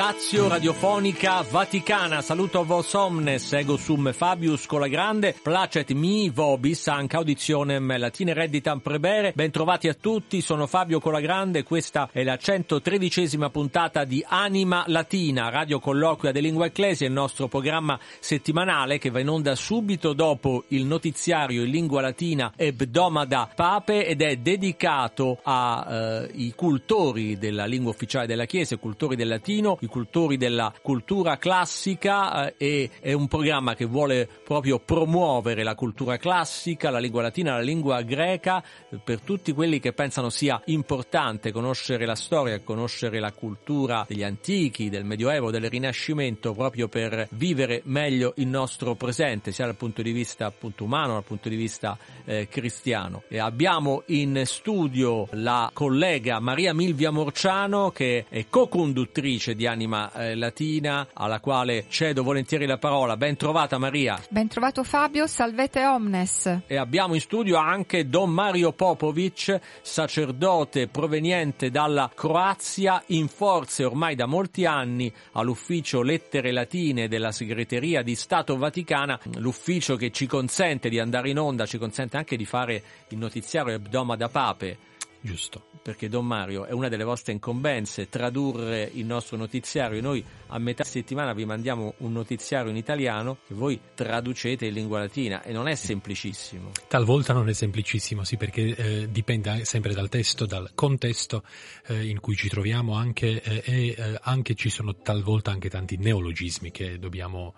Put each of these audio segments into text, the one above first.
Stazio radiofonica vaticana, saluto vos omnes, ego sum Fabius con la grande, placet mi vobis anche auditionem latine redditam prebere, bentrovati a tutti, sono Fabio con la grande, questa è la 113esima puntata di Anima Latina, radio colloquia de lingua ecclesia, il nostro programma settimanale che va in onda subito dopo il notiziario in lingua latina Ebdomada Pape ed è dedicato ai eh, cultori della lingua ufficiale della Chiesa, i cultori del latino, i cultori della cultura classica eh, e è un programma che vuole proprio promuovere la cultura classica, la lingua latina, la lingua greca eh, per tutti quelli che pensano sia importante conoscere la storia, conoscere la cultura degli antichi, del Medioevo, del Rinascimento proprio per vivere meglio il nostro presente sia dal punto di vista appunto umano, dal punto di vista eh, cristiano. E abbiamo in studio la collega Maria Milvia Morciano che è co-conduttrice di Anima eh, Latina, alla quale cedo volentieri la parola. Ben trovata Maria. Ben trovato Fabio, salvete omnes. E abbiamo in studio anche Don Mario Popovic, sacerdote proveniente dalla Croazia, in forze ormai da molti anni all'ufficio lettere latine della segreteria di Stato Vaticana, l'ufficio che ci consente di andare in onda, ci consente anche di fare il notiziario Ebdoma da Pape Giusto. Perché Don Mario è una delle vostre incombenze tradurre il nostro notiziario. Noi a metà settimana vi mandiamo un notiziario in italiano che voi traducete in lingua latina e non è semplicissimo. Talvolta non è semplicissimo, sì, perché eh, dipende sempre dal testo, dal contesto eh, in cui ci troviamo anche eh, e eh, anche ci sono talvolta anche tanti neologismi che dobbiamo...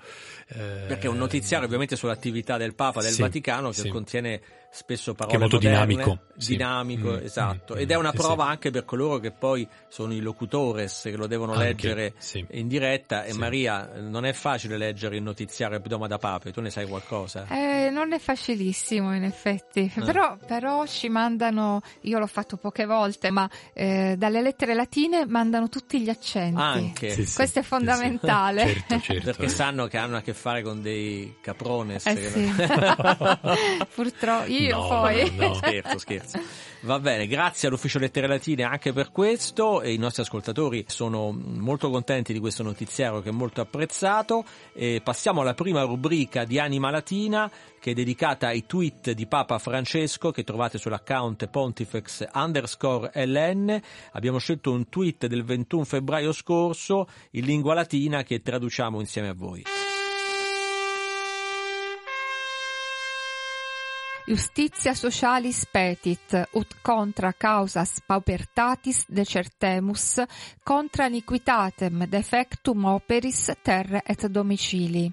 Eh, perché è un notiziario ovviamente sull'attività del Papa del sì, Vaticano che sì. contiene spesso parole che è molto moderne, dinamico, dinamico sì. esatto, Mm, ed è una sì, prova sì. anche per coloro che poi sono i locutores che lo devono Anche, leggere sì. in diretta e Sì. Maria non è facile leggere il notiziario Abdoma da Pape, tu ne sai qualcosa? Eh, non è facilissimo in effetti, però, però ci mandano, io l'ho fatto poche volte, ma eh, dalle lettere latine mandano tutti gli accenti. Anche Sì, sì, Questo è fondamentale. sì. Certo, certo. perché sanno che hanno a che fare con dei caprones Eh che- sì. Purtroppo io No, poi. no, scherzo, scherzo. Va bene, grazie all'Ufficio Lettere Latine anche per questo e i nostri ascoltatori sono molto contenti di questo notiziario che è molto apprezzato. E passiamo alla prima rubrica di Anima Latina che è dedicata ai tweet di Papa Francesco che trovate sull'account pontifex underscore ln. Abbiamo scelto un tweet del 21 febbraio scorso in lingua latina che traduciamo insieme a voi. Justitia socialis petit, ut contra causas paupertatis decertemus, contra iniquitatem defectum operis terre et domicili.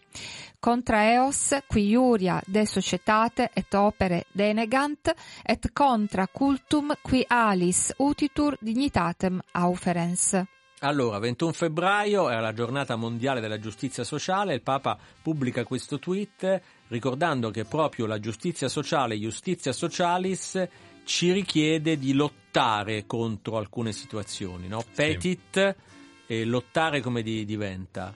Contra eos qui iuria de societate et opere denegant, et contra cultum qui alis utitur dignitatem auferens. Allora, 21 febbraio è la giornata mondiale della giustizia sociale, il Papa pubblica questo tweet ricordando che proprio la giustizia sociale, Justizia Socialis, ci richiede di lottare contro alcune situazioni, no? Petit e lottare come di- diventa?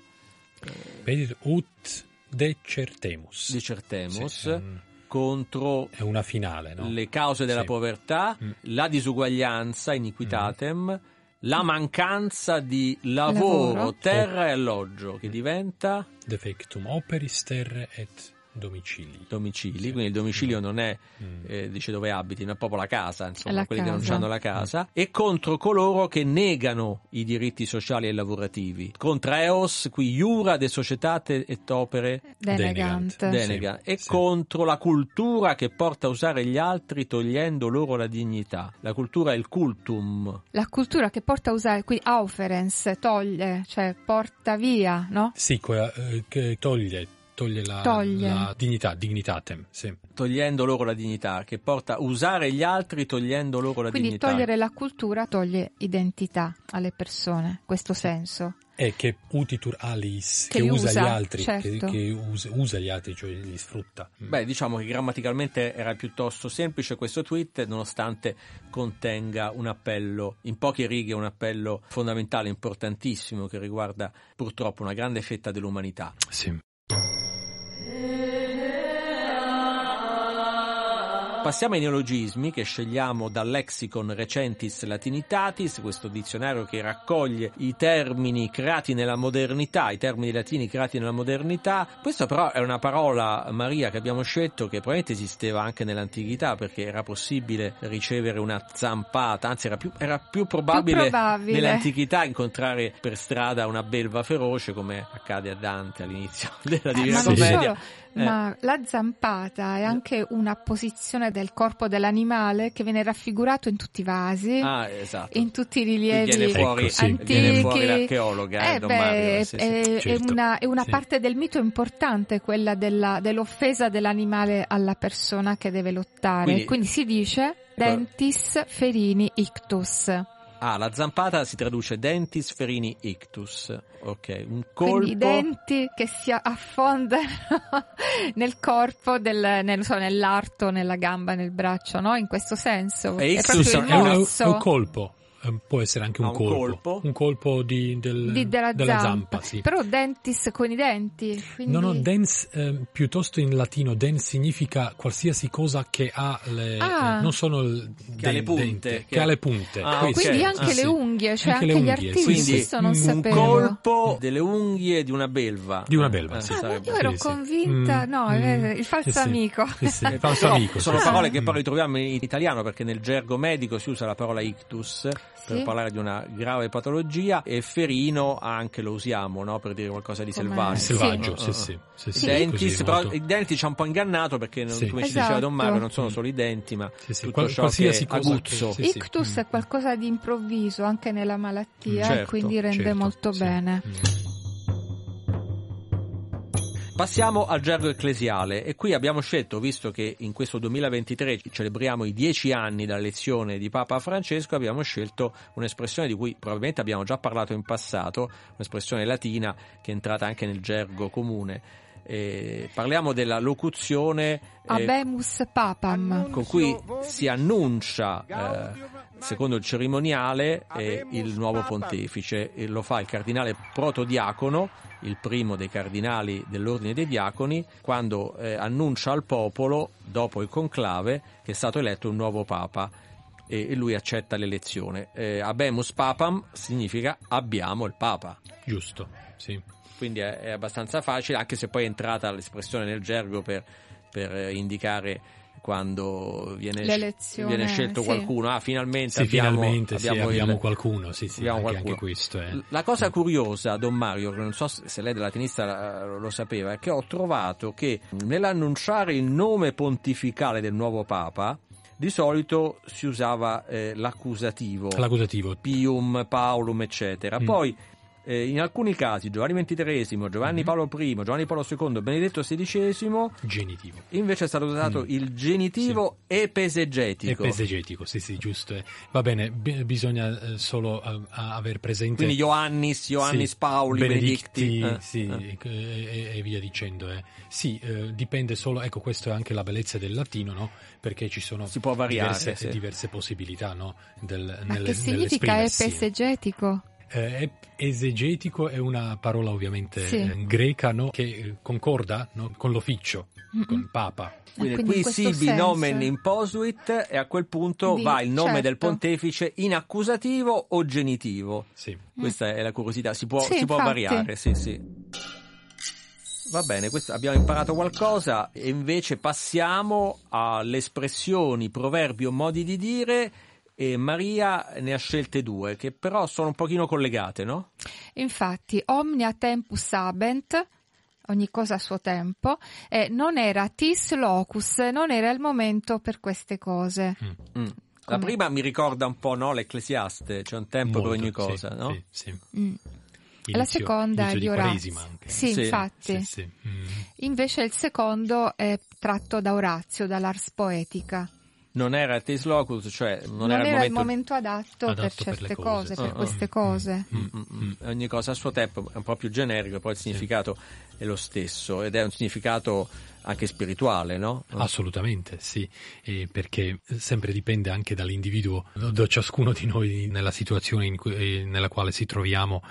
Petit ut decertemus. Dicertemus Sì, un- contro È una finale, no? le cause della Sì. povertà, Mm. la disuguaglianza, iniquitatem, la mancanza di lavoro, Lavoro. terra e alloggio, che diventa Defectum operis terre et domicili. domicili, Sì. quindi il domicilio non è Mm. eh, dice dove abiti, non è proprio la casa, insomma, La quelli che non casa. hanno la casa, e contro coloro che negano i diritti sociali e lavorativi. Contra eos, qui iura de societate et opere Denegant. Denegant. denega, Sì, e sì. contro la cultura che porta a usare gli altri togliendo loro la dignità. La cultura è il cultum. La cultura che porta a usare, qui auferens, toglie, cioè porta via, no? Sì, quella, eh, che toglie toglie la, Toglie. la dignità, dignitatem, sì. Togliendo loro la dignità, che porta a usare gli altri togliendo loro la Quindi dignità. togliere la cultura toglie identità alle persone, questo senso. E che utitur alis, Che che, usa, usa, gli altri, che, certo. che usa, usa gli altri, cioè li sfrutta. Beh, diciamo che grammaticalmente era piuttosto semplice questo tweet, nonostante contenga un appello, in poche righe, un appello fondamentale, importantissimo, che riguarda purtroppo una grande fetta dell'umanità. Sì. Passiamo ai neologismi che scegliamo dal Lexicon Recentis Latinitatis, questo dizionario che raccoglie i termini creati nella modernità, i termini latini creati nella modernità. Questa però è una parola, Maria, che abbiamo scelto che probabilmente esisteva anche nell'antichità perché era possibile ricevere una zampata, anzi era più, era più probabile, probabile. nell'antichità incontrare per strada una belva feroce come accade a Dante all'inizio della Eh, Divina ma non Commedia. solo, Eh. ma la zampata è anche una posizione del corpo dell'animale che viene raffigurato in tutti i vasi, Ah, esatto. in tutti i Qui rilievi viene fuori, Ecco, sì. antichi. viene fuori l'archeologa, eh, Eh beh, Mario. sì, sì. è, è certo. una, è una Sì. parte del mito importante quella della- dell'offesa dell'animale alla persona che deve lottare. Quindi- Quindi, si dice dentis ferini ictus. Ah, la zampata si traduce dentis ferini ictus. Ok, un colpo. Quindi i denti che si affondano nel corpo, del, nel- so, nell'arto, nella gamba, nel braccio, no? In questo senso. E è ictus proprio il è, un, è morso. un colpo, può essere anche un, Ah, un colpo. colpo? Un colpo di, del- di- della, della zampa. zampa, sì. Però dentis con i denti. Quindi... No, no, dens, eh, piuttosto in latino dens significa qualsiasi cosa che ha le, Ah. eh, non sono il Che ha le den- punte, dente, che- che ha le punte. Ah, questo. Quindi anche Ah, le sì. unghie, cioè Anche anche, le gli unghie, artisti, Quindi questo non un sapevo. colpo delle unghie di una belva. Di una belva, Eh, sì. Ah, io ero convinta, Mm, no, mm, eh, il falso sì, sì. amico. Il Eh, falso amico. sono parole che poi ritroviamo in italiano perché nel gergo medico si usa la parola ictus per Sì. parlare di una grave patologia e ferino anche lo usiamo no? per dire qualcosa di selvaggio. Selvaggio, Ah, sì, ah, sì. sì, I sì, dentis, così, però molto- i denti ci ha un po' ingannato perché non- Sì. come ci diceva Don Mario Esatto. non sono solo i denti ma Sì, sì, tutto qual- ciò che è aguzzo. che- sì, sì. Ictus Mm. è qualcosa di improvviso anche nella malattia Certo, e quindi rende Certo, molto sì. bene. Mm. Passiamo al gergo ecclesiale e qui abbiamo scelto, visto che in questo 2023 celebriamo i dieci anni dall'elezione di Papa Francesco, abbiamo scelto un'espressione di cui probabilmente abbiamo già parlato in passato, un'espressione latina che è entrata anche nel gergo comune. Eh, parliamo della locuzione eh, Abemus papam. con cui si annuncia, eh, secondo il cerimoniale, eh, il nuovo pontefice. E lo fa il cardinale protodiacono, il primo dei cardinali dell'ordine dei diaconi, quando eh, annuncia al popolo, dopo il conclave, che è stato eletto un nuovo papa. E e lui accetta l'elezione. Eh, abemus papam significa abbiamo il papa. Giusto, sì. Quindi è, è abbastanza facile, anche se poi è entrata l'espressione nel gergo per, per eh, indicare quando viene, viene scelto sì. qualcuno. Ah, finalmente Sì, abbiamo, finalmente sì, abbiamo il- abbiamo qualcuno, sì, sì, abbiamo anche, qualcuno. anche questo è. La cosa curiosa, Don Mario, che non so se lei della latinista eh, lo sapeva, è che ho trovato che nell'annunciare il nome pontificale del nuovo Papa, di solito si usava eh, l'accusativo, L'accusativo. pium, paulum, eccetera. Mm. Poi eh, in alcuni casi Giovanni XXIII, Giovanni Mhm. Paolo I, Giovanni Paolo II, Benedetto XVI, Genitivo. invece è stato usato Mm. il genitivo epesegetico. Epesegetico, sì, sì, giusto. eh. Va bene, bi- bisogna eh, solo a- aver presente. Quindi Ioannis, Ioannis Sì, Pauli, Benedicti, Benedicti. eh, sì, eh. e, e- via dicendo. eh. Sì, eh, dipende solo, ecco, questo è anche la bellezza del latino, no? Perché ci sono Si può variare, diverse, sì. diverse possibilità, no? Del, Ma nelle- che significa epesegetico? Eh, esegetico è una parola ovviamente Sì. eh, greca, no? Che eh, concorda no? con l'ufficio, Mm-mm. con Papa. Quindi, Ah, quindi qui in sibi senso. nomen imposuit e a quel punto Di- va il nome del certo. pontefice in accusativo o genitivo. Sì. Questa è la curiosità, si può, Sì, si può variare, sì, sì. Va bene, questo- abbiamo imparato qualcosa e invece passiamo alle espressioni, proverbi o modi di dire e Maria ne ha scelte due che però sono un pochino collegate, no? Infatti, omnia tempus abent, ogni cosa a suo tempo, e non era tis locus, non era il momento per queste cose. Mm. Mm. La Come- prima mi ricorda un po' no, l'Ecclesiaste, c'è un tempo per Molto, ogni sì, cosa, no? Sì, sì. Mm. La Inizio- seconda è di Orazio. Sì, Sì, infatti. Sì, sì. Mm. Invece il secondo è tratto da Orazio, dall'Ars Poetica. Non era il Tes Locus, cioè non, non era, era il momento... adatto, adatto per per certe le cose, cose, per sì. queste Mm, cose. Mm, mm, mm. Ogni cosa a suo tempo è un po' più generico, poi il significato è lo stesso ed è un significato anche spirituale, no? Assolutamente, sì, e perché sempre dipende anche dall'individuo, da ciascuno di noi nella situazione in cui- nella quale si troviamo,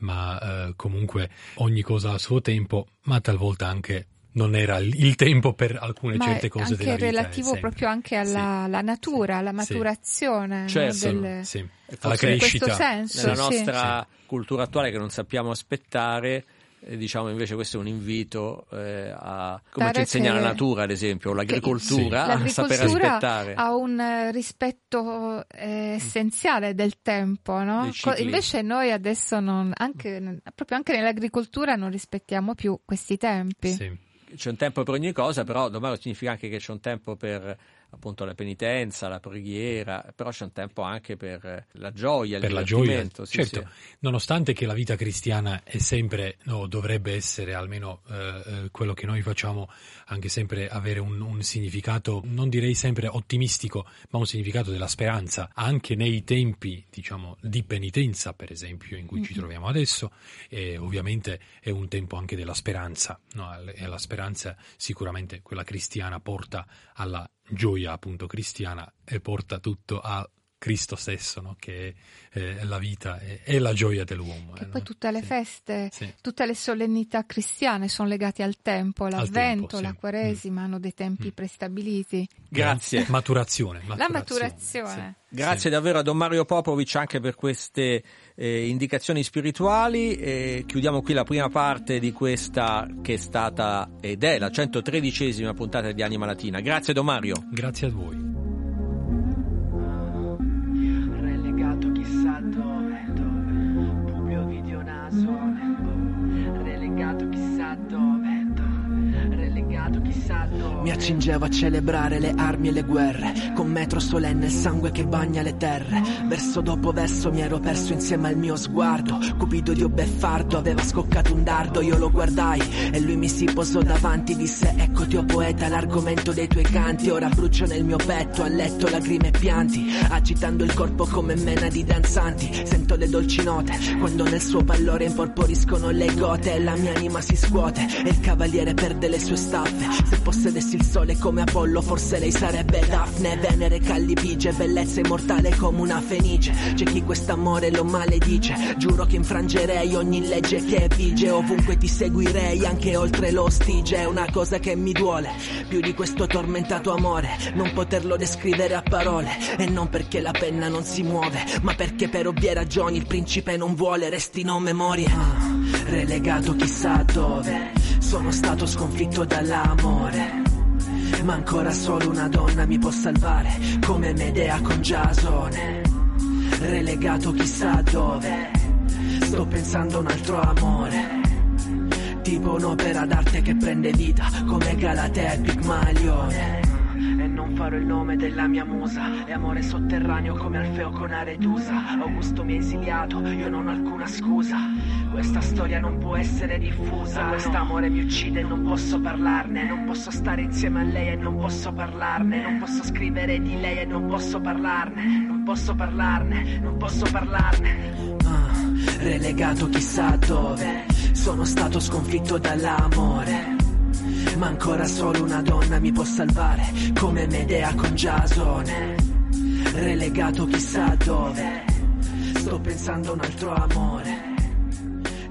ma eh, comunque ogni cosa a suo tempo, ma talvolta anche non era il tempo per alcune Ma certe cose anche della vita. relativo proprio anche alla, Sì. natura, alla Sì. maturazione no, Certo. del- Sì, alla in crescita. questo senso. Nella sì. nostra cultura attuale che non sappiamo aspettare, eh, diciamo invece questo è un invito eh, a come Dare ci insegna che- la natura, ad esempio, o l'agricoltura, Sì. a saper L'agricoltura aspettare. ha un rispetto eh, essenziale del tempo, no? Invece noi adesso non, anche, proprio anche nell'agricoltura non rispettiamo più questi tempi. Sì. C'è un tempo per ogni cosa, però domani significa anche che c'è un tempo per appunto la penitenza, la preghiera, però c'è un tempo anche per la gioia, il per la gioia, sì, certo, sì. nonostante che la vita cristiana è sempre, no, dovrebbe essere almeno eh, eh, quello che noi facciamo, anche sempre avere un, un significato, non direi sempre ottimistico, ma un significato della speranza, anche nei tempi, diciamo, di penitenza, per esempio, in cui ci Mhm. troviamo adesso, e ovviamente è un tempo anche della speranza, no? e la speranza sicuramente quella cristiana porta alla gioia appunto cristiana e porta tutto a Cristo stesso, no? che è, eh, la vita e è, la gioia dell'uomo. Che eh, poi no? tutte le Sì. feste, Sì. tutte le solennità cristiane sono legate al tempo, l'avvento, tempo, sì. la quaresima, hanno dei tempi Mm. prestabiliti. Grazie. Maturazione. La maturazione, maturazione. Grazie davvero a Don Mario Popovic anche per queste eh, indicazioni spirituali. E chiudiamo qui la prima parte di questa che è stata ed è la 113esima puntata di Anima Latina. Grazie Don Mario. Grazie a voi. Mi accingevo a celebrare le armi e le guerre, con metro solenne il sangue che bagna le terre. Verso dopo verso mi ero perso insieme al mio sguardo. Cupido Dio beffardo aveva scoccato un dardo, io lo guardai e lui mi si posò davanti, disse eccoti o poeta l'argomento dei tuoi canti. Ora brucio nel mio petto, a letto lacrime e pianti, agitando il corpo come mena di danzanti. Sento le dolci note, quando nel suo pallore imporporiscono le gote la mia anima si scuote e il cavaliere perde le sue staffe. Se possedessi il sole come Apollo, forse lei sarebbe Daphne. Venere callipigie, bellezza immortale come una fenice. C'è chi quest'amore lo maledice. Giuro che infrangerei ogni legge che vige. Ovunque ti seguirei, anche oltre lo stige. È una cosa che mi duole, più di questo tormentato amore. Non poterlo descrivere a parole. E non perché la penna non si muove, ma perché per ovvie ragioni il principe non vuole restino memorie. Ah, Relegato chissà dove, sono stato sconfitto dall'amore. Ma ancora solo una donna mi può salvare, come Medea con Giasone. Relegato chissà dove, sto pensando a un altro amore. Tipo un'opera d'arte che prende vita, come Galatea e Pigmalione. E non farò il nome della mia musa, è amore sotterraneo come Alfeo con Aretusa. Augusto mi ha esiliato, io non ho alcuna scusa. Questa storia non può essere diffusa. Quest'amore mi uccide e non posso parlarne. Non posso stare insieme a lei e non posso parlarne. Non posso scrivere di lei e non posso parlarne. Non posso parlarne, non posso parlarne. Ah, relegato chissà dove. Sono stato sconfitto dall'amore. Ma ancora solo una donna mi può salvare, come Medea con Giasone. Relegato chissà dove, sto pensando a un altro amore.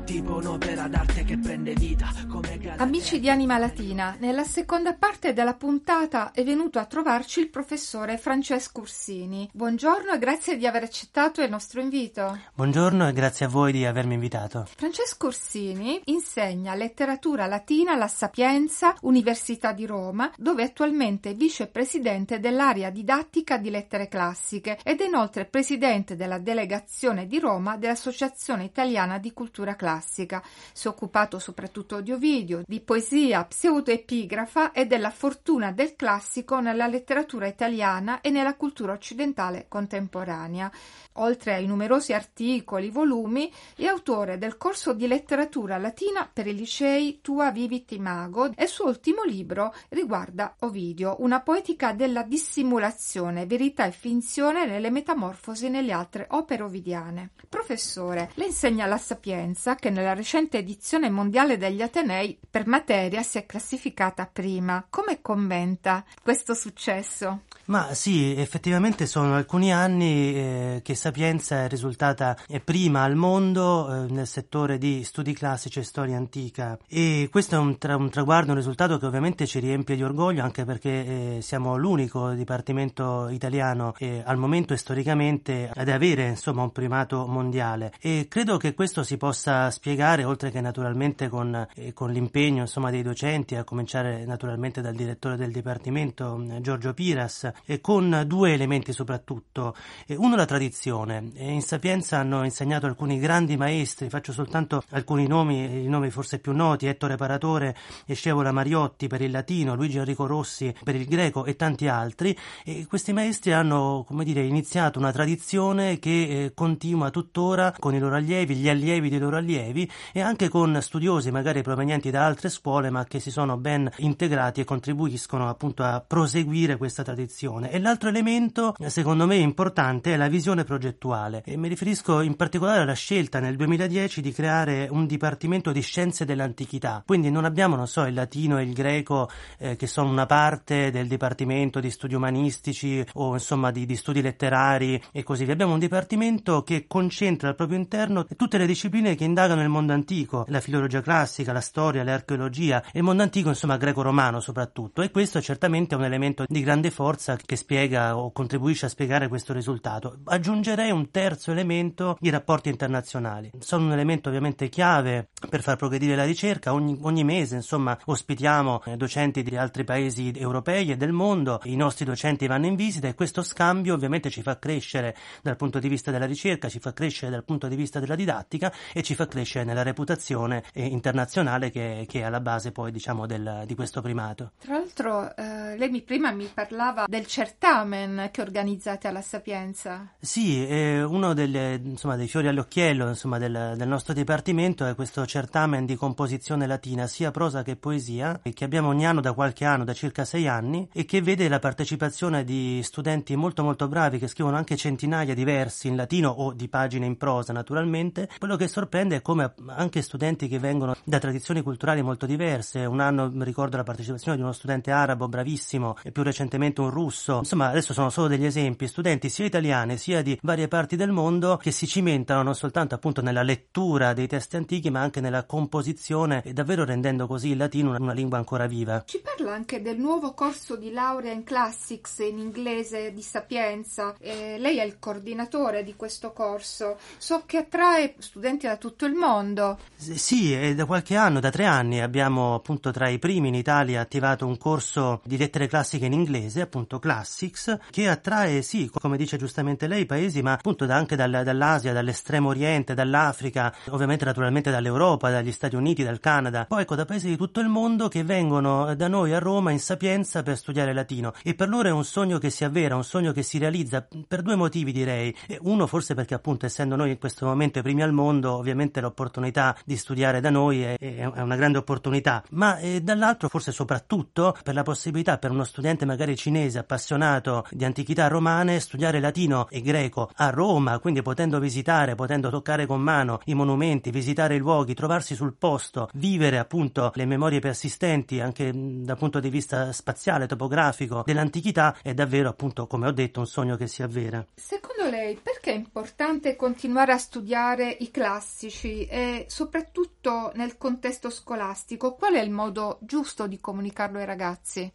Tipo un'opera d'arte che prende vita, come. Amici di Anima Latina, nella seconda parte della puntata è venuto a trovarci il professore Francesco Ursini. Buongiorno e grazie di aver accettato il nostro invito. Buongiorno e grazie a voi di avermi invitato. Francesco Ursini insegna letteratura latina alla Sapienza, Università di Roma, dove attualmente è vicepresidente dell'area didattica di lettere classiche ed è inoltre presidente della delegazione di Roma dell'Associazione Italiana di Cultura Classica. Si è occupato soprattutto di Ovidio, di poesia pseudoepigrafa e della fortuna del classico nella letteratura italiana e nella cultura occidentale contemporanea. Oltre ai numerosi articoli, volumi, è autore del corso di letteratura latina per i licei Tua Vivit Imago e il suo ultimo libro riguarda Ovidio, una poetica della dissimulazione, verità e finzione nelle metamorfosi nelle altre opere ovidiane. Professore, le insegna la Sapienza che nella recente edizione mondiale degli Atenei per materia si è classificata prima. Come commenta questo successo? Ma sì, effettivamente sono alcuni anni eh, che Sapienza è risultata eh, prima al mondo eh, nel settore di studi classici e storia antica. E questo è un, tra- un, traguardo, un risultato che ovviamente ci riempie di orgoglio anche perché eh, siamo l'unico dipartimento italiano eh, al momento e storicamente ad avere insomma un primato mondiale. E credo che questo si possa spiegare oltre che naturalmente con, eh, con l'impegno insomma dei docenti a cominciare naturalmente dal direttore del dipartimento Giorgio Piras eh, con due elementi soprattutto. Eh, uno la tradizione. Eh, in Sapienza hanno insegnato alcuni grandi maestri, faccio soltanto alcuni nomi, i nomi forse più noti, Ettore Paratore e Scevola Mariotti per il latino, Luigi Enrico Rossi per il greco e tanti altri. E questi maestri hanno, come dire, iniziato una tradizione che eh, continua tuttora con i loro allievi, gli allievi dei loro allievi e anche con studiosi magari provenienti da altre scuole ma che si sono ben integrati e contribuiscono appunto a proseguire questa tradizione progettazione e l'altro elemento secondo me importante è la visione progettuale. E mi riferisco in particolare alla scelta nel 2010 di creare un dipartimento di scienze dell'antichità. Quindi non abbiamo non so il latino e il greco eh, che sono una parte del dipartimento di studi umanistici o insomma di, di studi letterari e così via. Abbiamo un dipartimento che concentra al proprio interno tutte le discipline che indagano il mondo antico la filologia classica la storia l'archeologia il mondo antico insomma greco-romano soprattutto. E questo certamente è un elemento di grande forza che spiega o contribuisce a spiegare questo risultato. Aggiungerei un terzo elemento, i rapporti internazionali. Sono un elemento ovviamente chiave per far progredire la ricerca. Ogni, ogni mese, insomma, ospitiamo eh, docenti di altri paesi europei e del mondo. I nostri docenti vanno in visita e questo scambio ovviamente ci fa crescere dal punto di vista della ricerca, ci fa crescere dal punto di vista della didattica e ci fa crescere nella reputazione eh, internazionale che, che, è alla base poi diciamo del, di questo primato. Tra l'altro eh, lei mi, prima mi parlava del certamen che organizzate alla Sapienza. Sì, uno delle, insomma, dei fiori all'occhiello insomma, del, del, nostro dipartimento è questo certamen di composizione latina, sia prosa che poesia, che abbiamo ogni anno da qualche anno, da circa sei anni, e che vede la partecipazione di studenti molto molto bravi che scrivono anche centinaia di versi in latino o di pagine in prosa naturalmente. Quello che sorprende è come anche studenti che vengono da tradizioni culturali molto diverse, un anno ricordo la partecipazione di uno studente arabo bravissimo e più recentemente un russo, russo, insomma adesso sono solo degli esempi, studenti sia italiane sia di varie parti del mondo che si cimentano non soltanto appunto nella lettura dei testi antichi ma anche nella composizione e davvero rendendo così il latino una, una lingua ancora viva. Ci parla anche del nuovo corso di laurea in classics in inglese di Sapienza, eh, lei è il coordinatore di questo corso, so che attrae studenti da tutto il mondo. Sì, è da qualche anno, da tre anni abbiamo appunto tra i primi in Italia attivato un corso di lettere classiche in inglese, appunto Classics che attrae, sì, come dice giustamente lei, paesi, ma appunto anche dal, dall'Asia, dall'estremo oriente, dall'Africa, ovviamente naturalmente dall'Europa, dagli Stati Uniti, dal Canada, poi ecco da paesi di tutto il mondo che vengono da noi a Roma in Sapienza per studiare latino. E per loro è un sogno che si avvera, un sogno che si realizza per due motivi direi. Uno forse perché appunto essendo noi in questo momento i primi al mondo, ovviamente l'opportunità di studiare da noi è, è una grande opportunità, ma eh, dall'altro forse soprattutto per la possibilità per uno studente magari cinese appassionato di antichità romane studiare latino e greco a Roma, quindi potendo visitare, potendo toccare con mano i monumenti, visitare i luoghi, trovarsi sul posto, vivere appunto le memorie persistenti anche dal punto di vista spaziale, topografico dell'antichità è davvero appunto, come ho detto, un sogno che si avvera. Secondo lei perché è importante continuare a studiare i classici e soprattutto nel contesto scolastico? Qual è il modo giusto di comunicarlo ai ragazzi?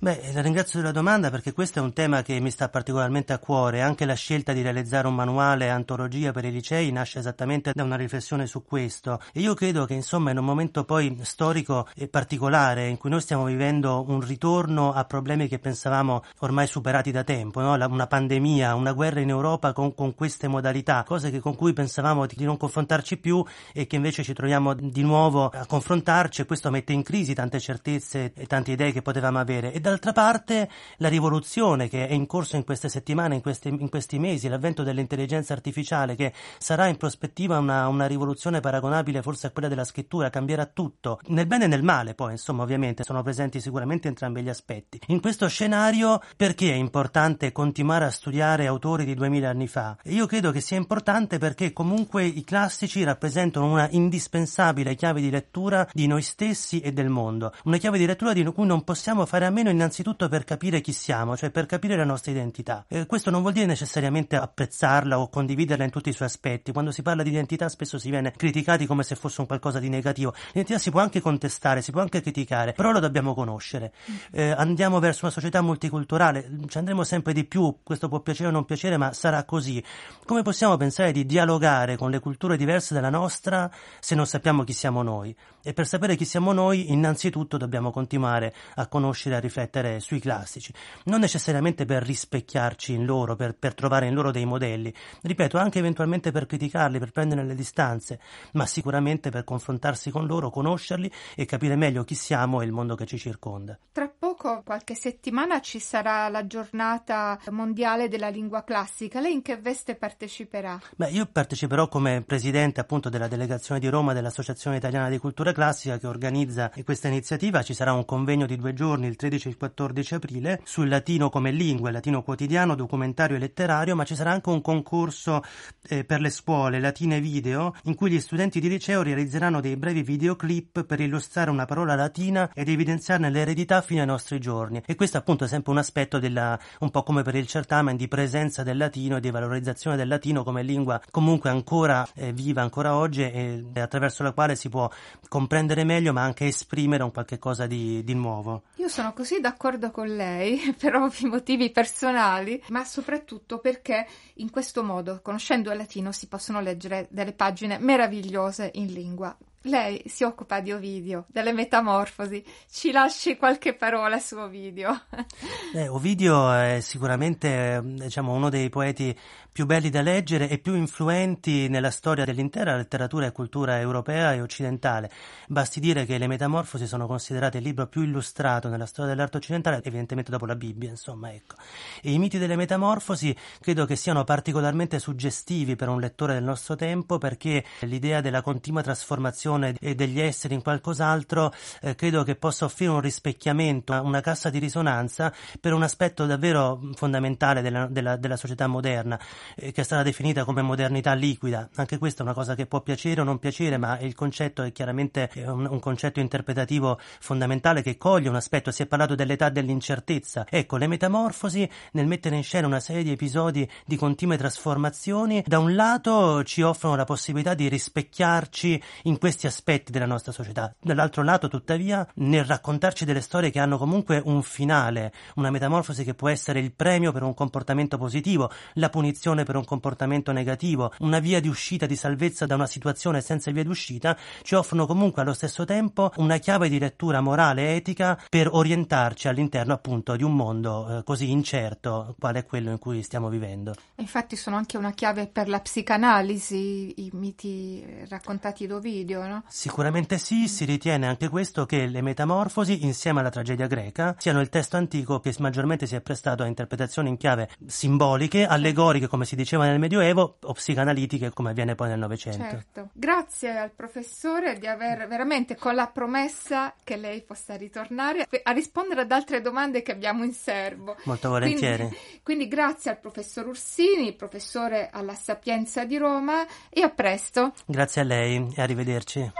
Beh, la ringrazio della domanda perché questo è un tema che mi sta particolarmente a cuore. Anche la scelta di realizzare un manuale antologia per i licei nasce esattamente da una riflessione su questo. E io credo che, insomma, in un momento poi storico e particolare in cui noi stiamo vivendo un ritorno a problemi che pensavamo ormai superati da tempo, no? una pandemia, una guerra in Europa con, con queste modalità, cose che, con cui pensavamo di non confrontarci più e che invece ci troviamo di nuovo a confrontarci e questo mette in crisi tante certezze e tante idee che potevamo avere. E d'altra parte la rivoluzione che è in corso in queste settimane, in questi, in questi mesi, l'avvento dell'intelligenza artificiale che sarà in prospettiva una, una, rivoluzione paragonabile forse a quella della scrittura, cambierà tutto, nel bene e nel male poi, insomma ovviamente sono presenti sicuramente entrambi gli aspetti. In questo scenario perché è importante continuare a studiare autori di duemila anni fa? Io credo che sia importante perché comunque i classici rappresentano una indispensabile chiave di lettura di noi stessi e del mondo, una chiave di lettura di cui non possiamo fare a meno innanzitutto per capire chi siamo, cioè per capire la nostra identità. Eh, questo non vuol dire necessariamente apprezzarla o condividerla in tutti i suoi aspetti. Quando si parla di identità spesso si viene criticati come se fosse un qualcosa di negativo. L'identità si può anche contestare, si può anche criticare, però la dobbiamo conoscere. Eh, andiamo verso una società multiculturale, ci andremo sempre di più, questo può piacere o non piacere, ma sarà così. Come possiamo pensare di dialogare con le culture diverse dalla nostra se non sappiamo chi siamo noi? E per sapere chi siamo noi, innanzitutto dobbiamo continuare a conoscere a riflettere sui classici, non necessariamente per rispecchiarci in loro, per, per trovare in loro dei modelli, ripeto, anche eventualmente per criticarli, per prendere le distanze, ma sicuramente per confrontarsi con loro, conoscerli e capire meglio chi siamo e il mondo che ci circonda. Tra poco, qualche settimana, ci sarà la giornata mondiale della lingua classica. Lei in che veste parteciperà? Beh, io parteciperò come presidente appunto della delegazione di Roma dell'Associazione Italiana di Cultura Classica che organizza questa iniziativa. Ci sarà un convegno di due giorni, il 13 e il 14 aprile, sul latino come lingua, il latino quotidiano, documentario e letterario, ma ci sarà anche un concorso eh, per le scuole latine video in cui gli studenti di liceo realizzeranno dei brevi videoclip per illustrare una parola latina ed evidenziarne l'eredità fino ai nostri giorni. E questo appunto è sempre un aspetto della, un po' come per il certamen, di presenza del latino e di valorizzazione del latino come lingua comunque ancora eh, viva, ancora oggi e attraverso la quale si può comprendere meglio ma anche esprimere un qualche cosa di, di nuovo. Io sono così d'accordo con lei per ovvi motivi personali, ma soprattutto perché in questo modo, conoscendo il latino, si possono leggere delle pagine meravigliose in lingua. Lei si occupa di Ovidio, delle metamorfosi. Ci lasci qualche parola su Ovidio. Eh, Ovidio è sicuramente diciamo, uno dei poeti più belli da leggere e più influenti nella storia dell'intera letteratura e cultura europea e occidentale. Basti dire che le Metamorfosi sono considerate il libro più illustrato nella storia dell'arte occidentale, evidentemente dopo la Bibbia, insomma, ecco. E i miti delle Metamorfosi credo che siano particolarmente suggestivi per un lettore del nostro tempo perché l'idea della continua trasformazione degli esseri in qualcos'altro eh, credo che possa offrire un rispecchiamento, una cassa di risonanza per un aspetto davvero fondamentale della, della, della società moderna eh, che è stata definita come modernità liquida. Anche questa è una cosa che può piacere o non piacere, ma il concetto è chiaramente un, un concetto interpretativo fondamentale che coglie un aspetto. Si è parlato dell'età dell'incertezza. Ecco, le metamorfosi nel mettere in scena una serie di episodi di continue trasformazioni, da un lato ci offrono la possibilità di rispecchiarci in questi aspetti della nostra società, dall'altro lato tuttavia nel raccontarci delle storie che hanno comunque un finale, una metamorfosi che può essere il premio per un comportamento positivo, la punizione per un comportamento negativo, una via di uscita, di salvezza da una situazione senza via d'uscita, ci offrono comunque allo stesso tempo una chiave di lettura morale e etica per orientarci all'interno appunto di un mondo eh, così incerto quale è quello in cui stiamo vivendo. Infatti sono anche una chiave per la psicanalisi, i miti raccontati d'Ovidio, no? Sicuramente sì, si ritiene anche questo che le metamorfosi insieme alla tragedia greca siano il testo antico che maggiormente si è prestato a interpretazioni in chiave simboliche, allegoriche come si diceva nel Medioevo, o psicanalitiche come avviene poi nel Novecento. Certo. Grazie al professore di aver veramente con la promessa che lei possa ritornare a rispondere ad altre domande che abbiamo in serbo. Molto volentieri. Quindi, quindi grazie al professor Ursini, professore alla Sapienza di Roma e a presto. Grazie a lei e arrivederci. удачи!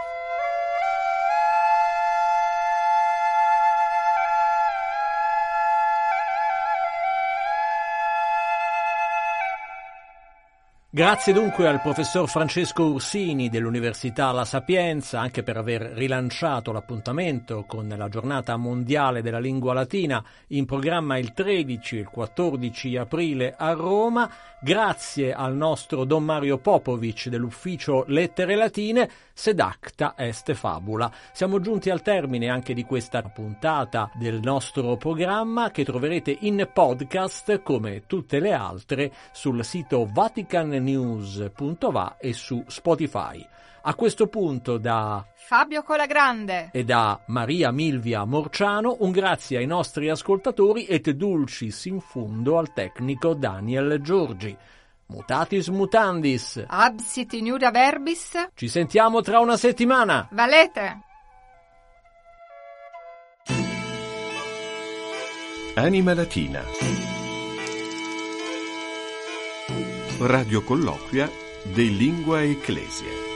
Grazie dunque al professor Francesco Ursini dell'Università La Sapienza anche per aver rilanciato l'appuntamento con la giornata mondiale della lingua latina in programma il 13 e il 14 aprile a Roma. Grazie al nostro Don Mario Popovic dell'ufficio Lettere Latine, sed acta est fabula. Siamo giunti al termine anche di questa puntata del nostro programma che troverete in podcast come tutte le altre sul sito vaticannews.va e su Spotify. A questo punto da Fabio Colagrande e da Maria Milvia Morciano un grazie ai nostri ascoltatori et dulcis in fundo al tecnico Daniel Giorgi. Mutatis mutandis. Absit in iura verbis Ci sentiamo tra una settimana. Valete Anima Latina. Radio colloquia de Lingua Ecclesia.